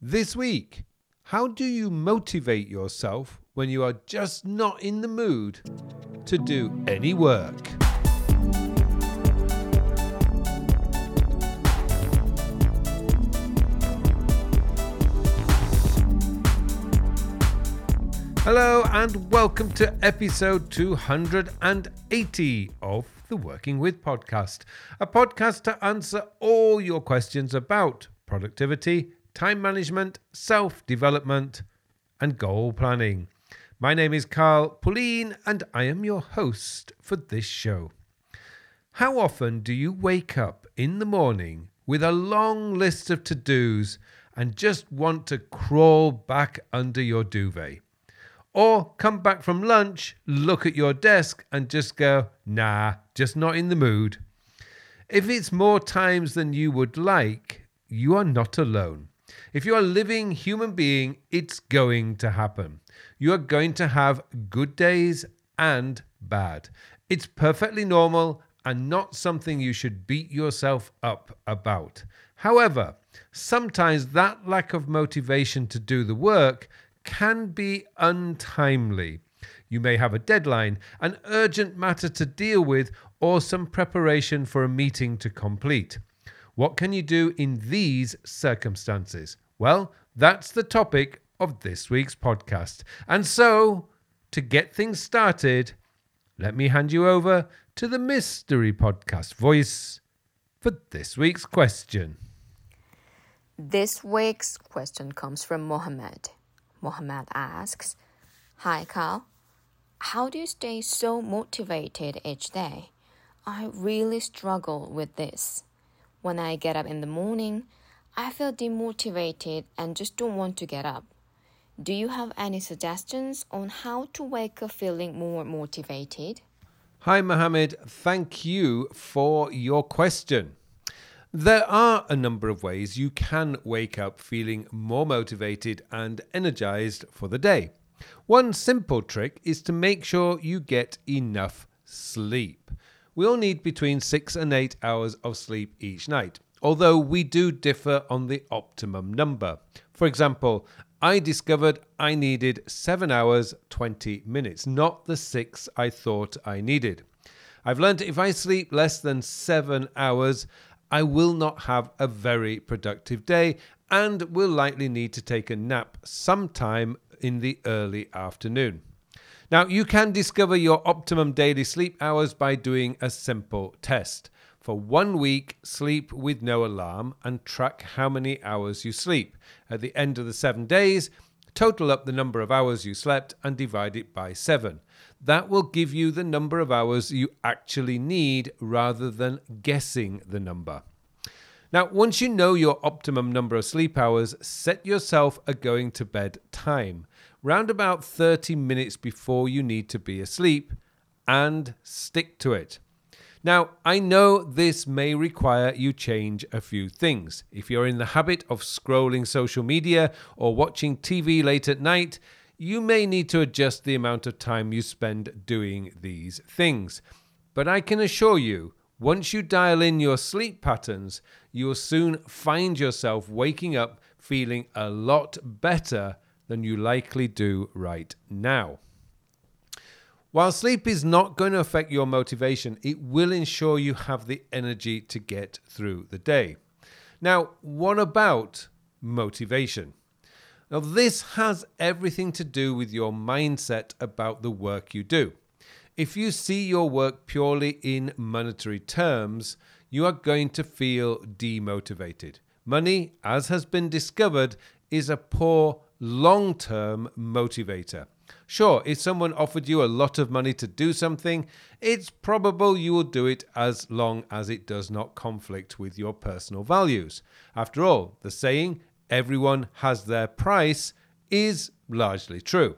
This week, how do you motivate yourself when you are just not in the mood to do any work? Hello, and welcome to episode 280 of the Working With podcast, a podcast to answer all your questions about productivity, time management, self development, and goal planning. My name is Carl Pullein, and I am your host for this show. How often do you wake up in the morning with a long list of to dos and just want to crawl back under your duvet? Or come back from lunch, look at your desk, and just go, nah, just not in the mood. If it's more times than you would like, you are not alone. If you are a living human being, it's going to happen. You are going to have good days and bad. It's perfectly normal and not something you should beat yourself up about. However, sometimes that lack of motivation to do the work can be untimely. You may have a deadline, an urgent matter to deal with, or some preparation for a meeting to complete. What can you do in these circumstances? Well, that's the topic of this week's podcast. And so, to get things started, let me hand you over to the mystery podcast voice for this week's question. This week's question comes from Mohammed. Mohammed asks, Hi Carl, how do you stay so motivated each day? I really struggle with this. When I get up in the morning, I feel demotivated and just don't want to get up. Do you have any suggestions on how to wake up feeling more motivated? Hi, Mohammed. Thank you for your question. There are a number of ways you can wake up feeling more motivated and energized for the day. One simple trick is to make sure you get enough sleep. We all need between six and eight hours of sleep each night, although we do differ on the optimum number. For example, I discovered I needed 7 hours 20 minutes, not the 6 I thought I needed. I've learned if I sleep less than 7 hours, I will not have a very productive day and will likely need to take a nap sometime in the early afternoon. Now, you can discover your optimum daily sleep hours by doing a simple test. For one week, sleep with no alarm and track how many hours you sleep. At the end of the seven days, total up the number of hours you slept and divide it by seven. That will give you the number of hours you actually need rather than guessing the number. Now, once you know your optimum number of sleep hours, set yourself a going to bed time, round about 30 minutes before you need to be asleep, and stick to it. Now, I know this may require you change a few things. If you're in the habit of scrolling social media or watching TV late at night, you may need to adjust the amount of time you spend doing these things. But I can assure you, once you dial in your sleep patterns, you will soon find yourself waking up feeling a lot better than you likely do right now. While sleep is not going to affect your motivation, it will ensure you have the energy to get through the day. Now, what about motivation? Now, this has everything to do with your mindset about the work you do. If you see your work purely in monetary terms, you are going to feel demotivated. Money, as has been discovered, is a poor long term motivator. Sure, if someone offered you a lot of money to do something, it's probable you will do it as long as it does not conflict with your personal values. After all, the saying, everyone has their price, is largely true.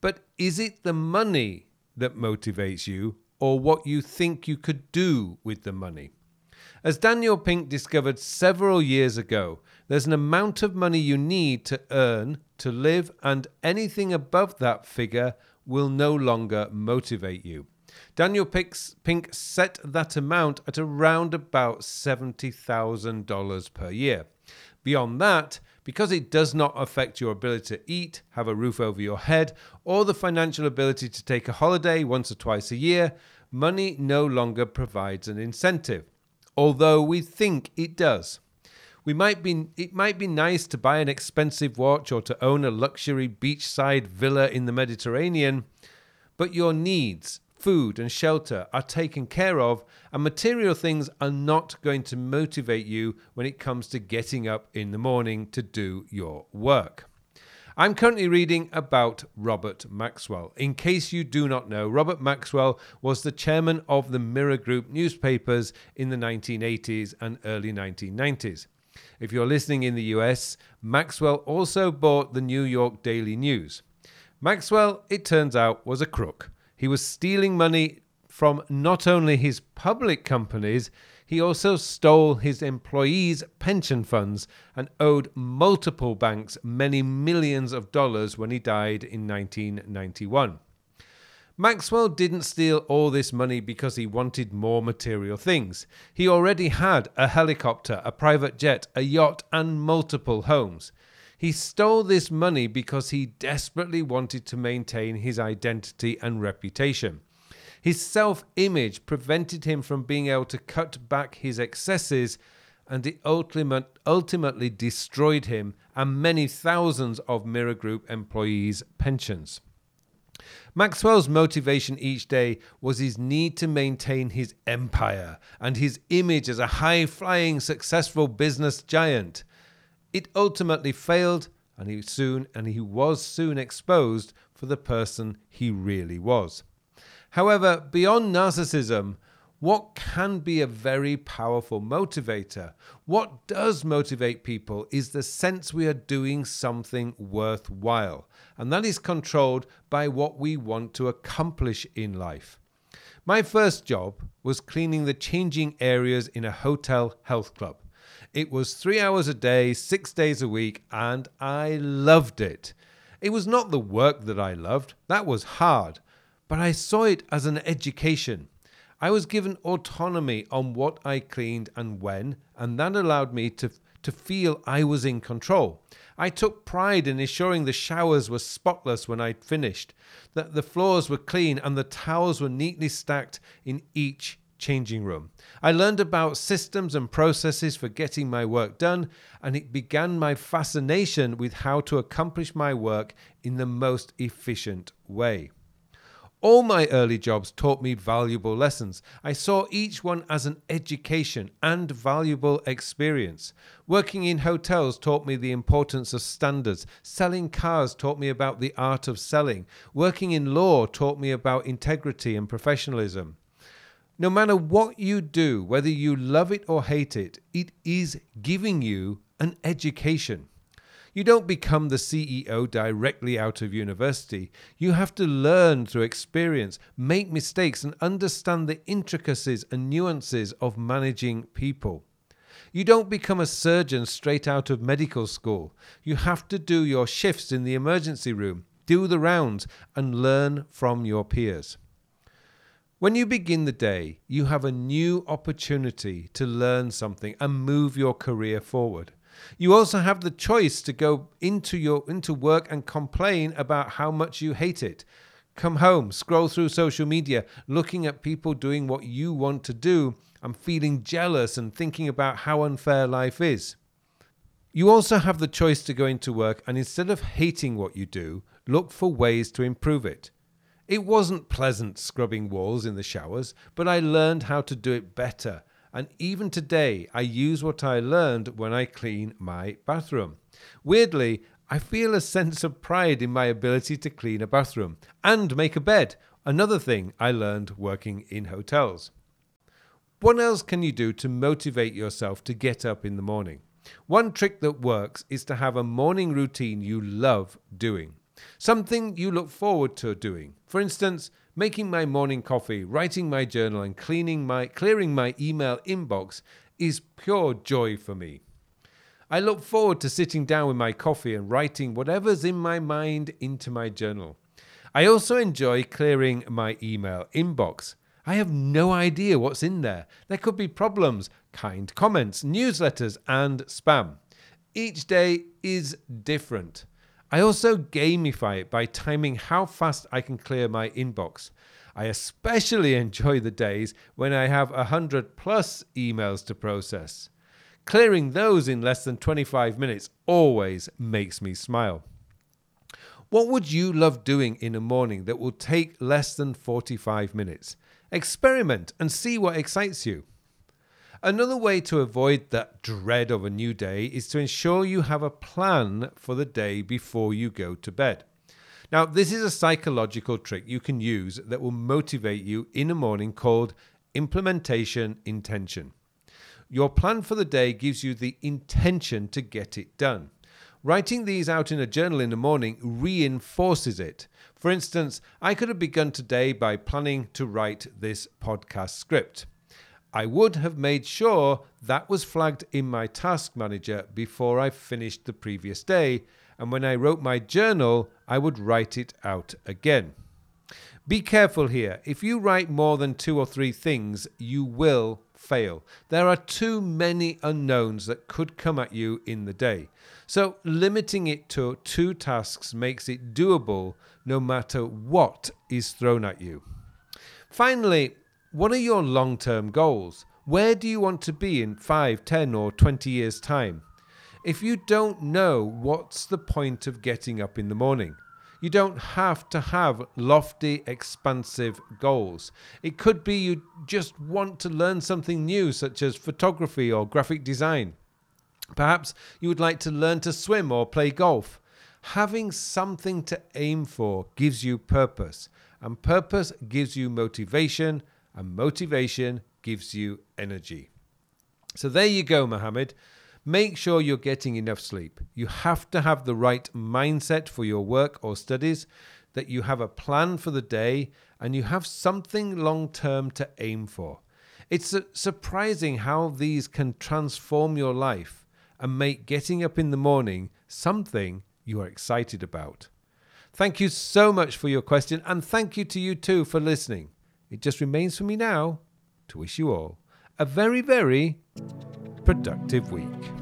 But is it the money that motivates you or what you think you could do with the money? As Daniel Pink discovered several years ago, there's an amount of money you need to earn to live, and anything above that figure will no longer motivate you. Daniel Pink set that amount at around about $70,000 per year. Beyond that, because it does not affect your ability to eat, have a roof over your head, or the financial ability to take a holiday once or twice a year, money no longer provides an incentive, although we think it does. We might be, it might be nice to buy an expensive watch or to own a luxury beachside villa in the Mediterranean, but your needs, food, and shelter are taken care of, and material things are not going to motivate you when it comes to getting up in the morning to do your work. I'm currently reading about Robert Maxwell. In case you do not know, Robert Maxwell was the chairman of the Mirror Group newspapers in the 1980s and early 1990s. If you're listening in the US, Maxwell also bought the New York Daily News. Maxwell, it turns out, was a crook. He was stealing money from not only his public companies, he also stole his employees' pension funds and owed multiple banks many millions of dollars when he died in 1991. Maxwell didn't steal all this money because he wanted more material things. He already had a helicopter, a private jet, a yacht, and multiple homes. He stole this money because he desperately wanted to maintain his identity and reputation. His self image prevented him from being able to cut back his excesses, and it ultimate, ultimately destroyed him and many thousands of Mirror Group employees' pensions. Maxwell's motivation each day was his need to maintain his empire and his image as a high flying, successful business giant. It ultimately failed, and he soon and he was soon exposed for the person he really was. However, beyond narcissism, what can be a very powerful motivator? What does motivate people is the sense we are doing something worthwhile, and that is controlled by what we want to accomplish in life. My first job was cleaning the changing areas in a hotel health club. It was three hours a day, six days a week, and I loved it. It was not the work that I loved, that was hard, but I saw it as an education. I was given autonomy on what I cleaned and when, and that allowed me to, to feel I was in control. I took pride in ensuring the showers were spotless when I'd finished, that the floors were clean and the towels were neatly stacked in each changing room. I learned about systems and processes for getting my work done, and it began my fascination with how to accomplish my work in the most efficient way. All my early jobs taught me valuable lessons. I saw each one as an education and valuable experience. Working in hotels taught me the importance of standards. Selling cars taught me about the art of selling. Working in law taught me about integrity and professionalism. No matter what you do, whether you love it or hate it, it is giving you an education. You don't become the CEO directly out of university. You have to learn through experience, make mistakes, and understand the intricacies and nuances of managing people. You don't become a surgeon straight out of medical school. You have to do your shifts in the emergency room, do the rounds, and learn from your peers. When you begin the day, you have a new opportunity to learn something and move your career forward. You also have the choice to go into your into work and complain about how much you hate it. Come home, scroll through social media, looking at people doing what you want to do and feeling jealous and thinking about how unfair life is. You also have the choice to go into work and instead of hating what you do, look for ways to improve it. It wasn't pleasant scrubbing walls in the showers, but I learned how to do it better. And even today, I use what I learned when I clean my bathroom. Weirdly, I feel a sense of pride in my ability to clean a bathroom and make a bed, another thing I learned working in hotels. What else can you do to motivate yourself to get up in the morning? One trick that works is to have a morning routine you love doing. Something you look forward to doing. For instance, making my morning coffee, writing my journal, and cleaning my clearing my email inbox is pure joy for me. I look forward to sitting down with my coffee and writing whatever's in my mind into my journal. I also enjoy clearing my email inbox. I have no idea what's in there. There could be problems, kind comments, newsletters, and spam. Each day is different. I also gamify it by timing how fast I can clear my inbox. I especially enjoy the days when I have 100 plus emails to process. Clearing those in less than 25 minutes always makes me smile. What would you love doing in a morning that will take less than 45 minutes? Experiment and see what excites you. Another way to avoid that dread of a new day is to ensure you have a plan for the day before you go to bed. Now, this is a psychological trick you can use that will motivate you in the morning called implementation intention. Your plan for the day gives you the intention to get it done. Writing these out in a journal in the morning reinforces it. For instance, I could have begun today by planning to write this podcast script. I would have made sure that was flagged in my task manager before I finished the previous day, and when I wrote my journal, I would write it out again. Be careful here. If you write more than two or three things, you will fail. There are too many unknowns that could come at you in the day. So, limiting it to two tasks makes it doable no matter what is thrown at you. Finally, what are your long term goals? Where do you want to be in 5, 10, or 20 years' time? If you don't know, what's the point of getting up in the morning? You don't have to have lofty, expansive goals. It could be you just want to learn something new, such as photography or graphic design. Perhaps you would like to learn to swim or play golf. Having something to aim for gives you purpose, and purpose gives you motivation and motivation gives you energy. So there you go, Mohammed. Make sure you're getting enough sleep. You have to have the right mindset for your work or studies, that you have a plan for the day, and you have something long term to aim for. It's surprising how these can transform your life and make getting up in the morning something you are excited about. Thank you so much for your question, and thank you to you too for listening. It just remains for me now to wish you all a very, very productive week.